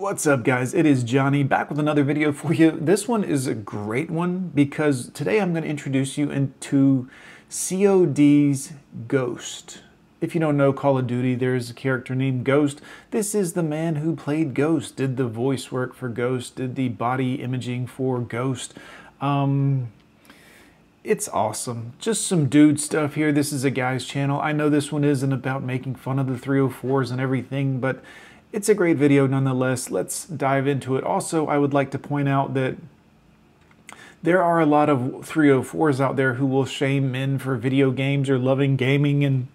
What's up guys, it is Johnny back with another video for you. This one is a great one because today I'm going to introduce you into COD's Ghost. If you don't know Call of Duty, there's a character named Ghost. This is the man who played Ghost, did the voice work for Ghost, did the body imaging for Ghost. Um, it's awesome. Just some dude stuff here. This is a guy's channel. I know this one isn't about making fun of the 304s and everything, but it's a great video nonetheless. Let's dive into it. Also, I would like to point out that there are a lot of 304s out there who will shame men for video games or loving gaming and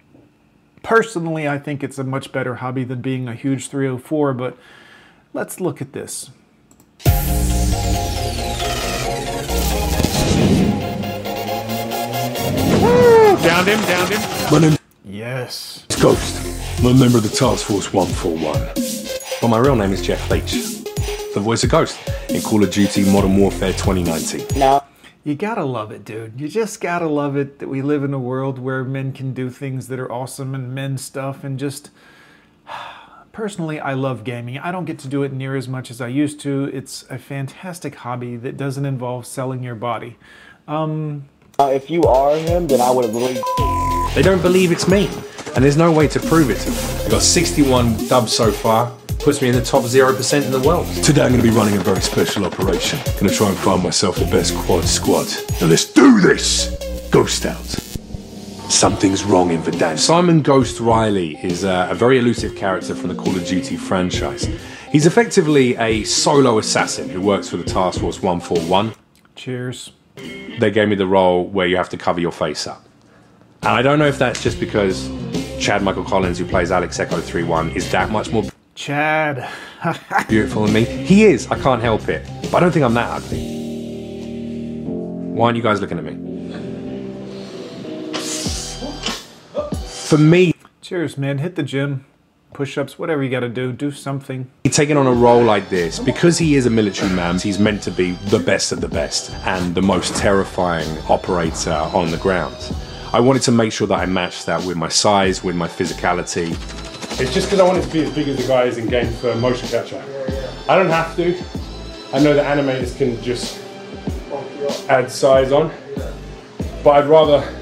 personally I think it's a much better hobby than being a huge 304 but let's look at this. Downed him, downed him. My name Yes. It's Ghost. I'm a member of the Task Force 141. But my real name is Jeff Leach, the voice of Ghost in Call of Duty Modern Warfare 2019. No. You gotta love it, dude. You just gotta love it that we live in a world where men can do things that are awesome and men stuff and just. Personally, I love gaming. I don't get to do it near as much as I used to. It's a fantastic hobby that doesn't involve selling your body. Um, Uh, if you are him, then I would have literally. They don't believe it's me, and there's no way to prove it. I've got 61 dubs so far, puts me in the top 0% in the world. Today I'm going to be running a very special operation. Going to try and find myself the best quad squad. Now let's do this! Ghost out. Something's wrong in Verdansk. Simon Ghost Riley is a, a very elusive character from the Call of Duty franchise. He's effectively a solo assassin who works for the Task Force 141. Cheers. They gave me the role where you have to cover your face up. And I don't know if that's just because Chad Michael Collins, who plays Alex Echo 31, is that much more Chad. beautiful than me. He is, I can't help it. But I don't think I'm that ugly. Why aren't you guys looking at me? For me, Cheers, man. Hit the gym. Push ups, whatever you gotta do. Do something. taking on a role like this, because he is a military man, he's meant to be the best of the best and the most terrifying operator on the ground. I wanted to make sure that I matched that with my size, with my physicality. It's just because I wanted to be as big as the guys in game for motion capture. I don't have to. I know that animators can just add size on, but I'd rather.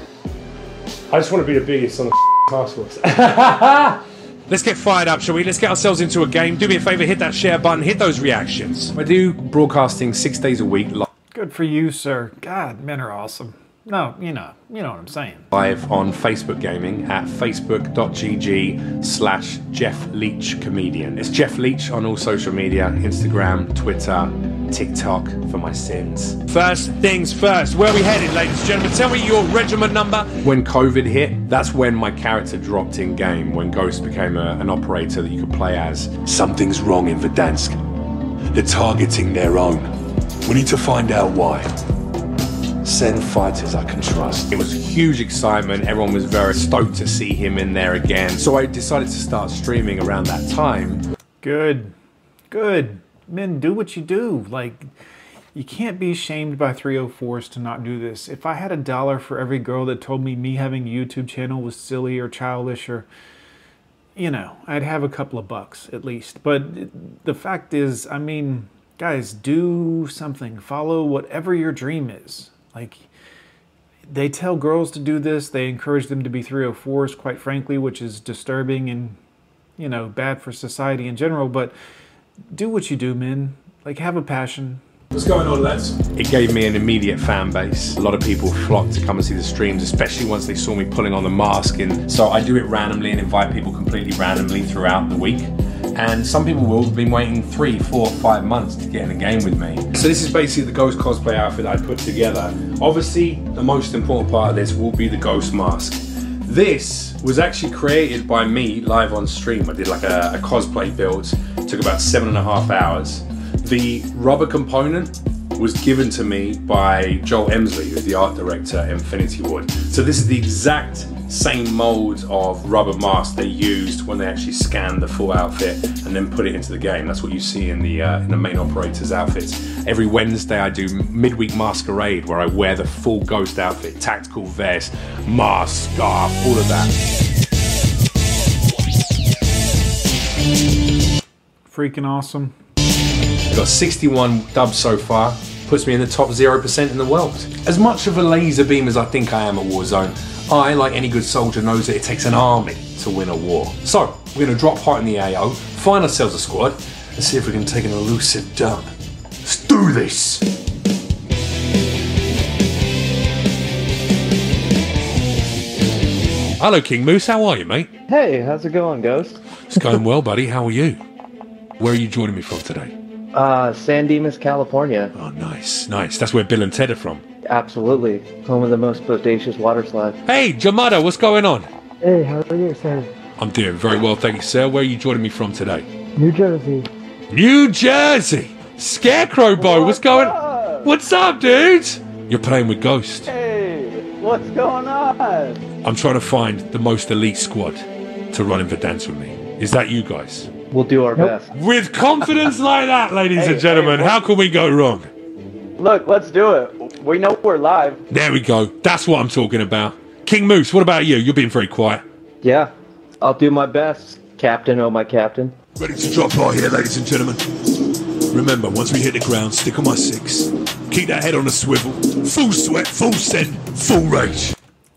I just want to be the biggest on the task force. Let's get fired up, shall we? Let's get ourselves into a game. Do me a favor, hit that share button, hit those reactions. I do broadcasting six days a week Good for you, sir. God, men are awesome. No, you know, you know what I'm saying. live on Facebook Gaming at facebook.gg slash Jeff Leach Comedian. It's Jeff Leach on all social media Instagram, Twitter, TikTok for my sins. First things first, where are we headed, ladies and gentlemen? Tell me your regiment number. When COVID hit, that's when my character dropped in game, when Ghost became a, an operator that you could play as. Something's wrong in Verdansk. They're targeting their own. We need to find out why. Send fighters I can trust. It was huge excitement. Everyone was very stoked to see him in there again. So I decided to start streaming around that time. Good. Good. Men, do what you do. Like, you can't be shamed by 304s to not do this. If I had a dollar for every girl that told me me having a YouTube channel was silly or childish or, you know, I'd have a couple of bucks at least. But the fact is, I mean, guys, do something. Follow whatever your dream is. Like, they tell girls to do this. They encourage them to be 304s, quite frankly, which is disturbing and, you know, bad for society in general. But do what you do, men. Like, have a passion. What's going on, lads? It gave me an immediate fan base. A lot of people flocked to come and see the streams, especially once they saw me pulling on the mask. And so I do it randomly and invite people completely randomly throughout the week. And some people will have been waiting three, four, five months to get in a game with me. So this is basically the Ghost cosplay outfit I put together. Obviously, the most important part of this will be the Ghost mask. This was actually created by me live on stream. I did like a, a cosplay build. It took about seven and a half hours. The rubber component was given to me by Joel Emslie, who's the art director at Infinity Ward. So this is the exact same mold of rubber mask they used when they actually scanned the full outfit and then put it into the game. That's what you see in the uh, in the main operator's outfits. Every Wednesday I do midweek masquerade where I wear the full ghost outfit, tactical vest, mask, scarf, all of that. Freaking awesome. Got 61 dubs so far, puts me in the top 0% in the world. As much of a laser beam as I think I am at Warzone, I, like any good soldier, knows that it takes an army to win a war. So, we're gonna drop part in the AO, find ourselves a squad, and see if we can take an elusive dub. Let's do this! Hello, King Moose. How are you, mate? Hey, how's it going, Ghost? It's going well, buddy. How are you? Where are you joining me from today? Uh, San Dimas, California. Oh, nice, nice. That's where Bill and Ted are from. Absolutely. Home of the most bodacious water slide. Hey, Jamada, what's going on? Hey, how are you, sir? I'm doing very well, thank you, sir. Where are you joining me from today? New Jersey. New Jersey! Scarecrow Boy, what's going What's up, dude? You're playing with Ghost. Hey, what's going on? I'm trying to find the most elite squad to run in Verdansk with me. Is that you guys? We'll do our Nope. best. With confidence like that, ladies Hey, and gentlemen, hey, how can we go wrong? Look, let's do it. We know we're live. There we go. That's what I'm talking about. King Moose, what about you? You're being very quiet. Yeah, I'll do my best, Captain. Oh, my Captain. Ready to drop right here, ladies and gentlemen. Remember, once we hit the ground, stick on my six. Keep that head on a swivel. Full sweat, full send, full rage.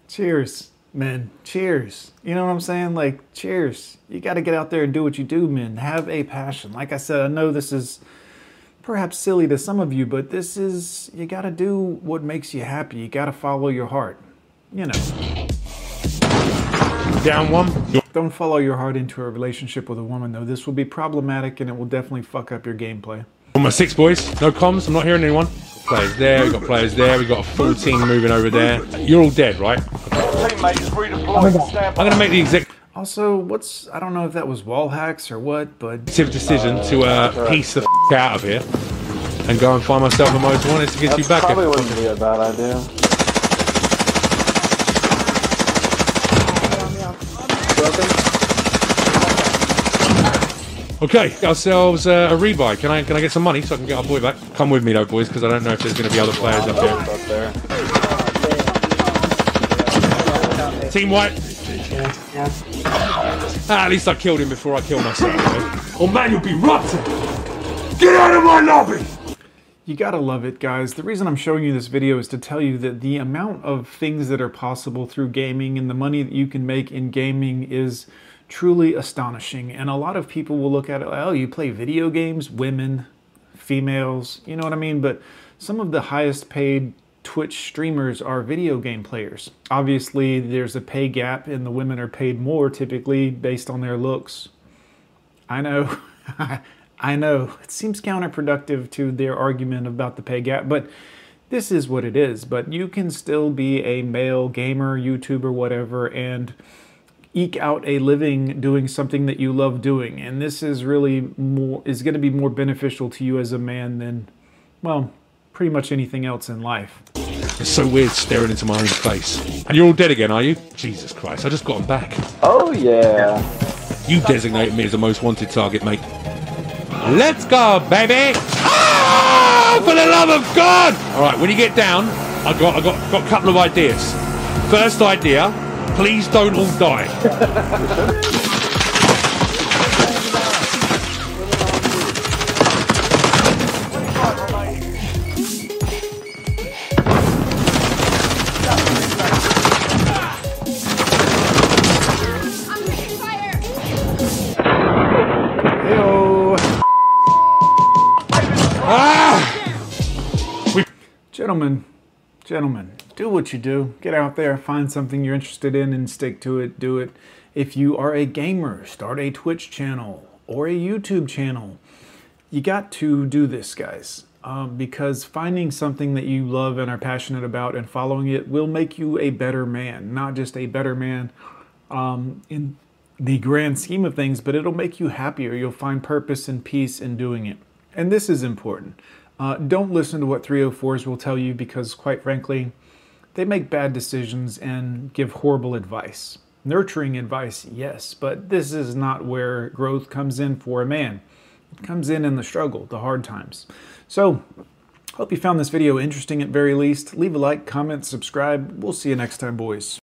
Cheers, men. Cheers. You know what I'm saying? Like, cheers. You got to get out there and do what you do, men. Have a passion. Like I said, I know this is perhaps silly to some of you, but this is, you got to do what makes you happy. You got to follow your heart. You know, Down one. don't follow your heart into a relationship with a woman, though. This will be problematic and it will definitely fuck up your gameplay. On my six boys. No comms. I'm not hearing anyone. Players there. We got players there. We got a full team moving over there. You're all dead, right? I'm gonna make the executive Also, what's, I don't know if that was wall hacks or what, but decision to uh, piece the f- out of here and go and find myself a most wanted to get you back. Probably wouldn't be a bad idea. Okay, ourselves uh, a rebuy. Can I can I get some money so I can get our boy back? Come with me though, boys, because I don't know if there's going to be other players up here. Up there. Team White. Ah, at least I killed him before I killed myself. Oh man, you'll be rotten. Get out of my lobby. You gotta love it, guys. The reason I'm showing you this video is to tell you that the amount of things that are possible through gaming and the money that you can make in gaming is truly astonishing. And a lot of people will look at it, oh, you play video games, women, females, you know what I mean? But some of the highest paid Twitch streamers are video game players. Obviously, there's a pay gap, and the women are paid more typically based on their looks. I know. I know. It seems counterproductive to their argument about the pay gap, but this is what it is. But you can still be a male gamer, YouTuber, whatever, and eke out a living doing something that you love doing. And this is really more is going to be more beneficial to you as a man than well, pretty much anything else in life. It's so weird staring into my own face. And you're all dead again, are you? Jesus Christ! I just got them back. Oh yeah. You designated me as the most wanted target, mate. Let's go, baby! Ah, for the love of God! All right, when you get down, I got, I got, got a couple of ideas. First idea: please don't all die. Gentlemen, gentlemen, do what you do. Get out there, find something you're interested in, and stick to it. Do it. If you are a gamer, start a Twitch channel or a YouTube channel. You got to do this, guys, um, because finding something that you love and are passionate about and following it will make you a better man. Not just a better man um, in the grand scheme of things, but it'll make you happier. You'll find purpose and peace in doing it. And this is important. Uh, don't listen to what 304s will tell you because, quite frankly, they make bad decisions and give horrible advice. Nurturing advice, yes, but this is not where growth comes in for a man. It comes in in the struggle, the hard times. So, hope you found this video interesting at very least. Leave a like, comment, subscribe. We'll see you next time, boys.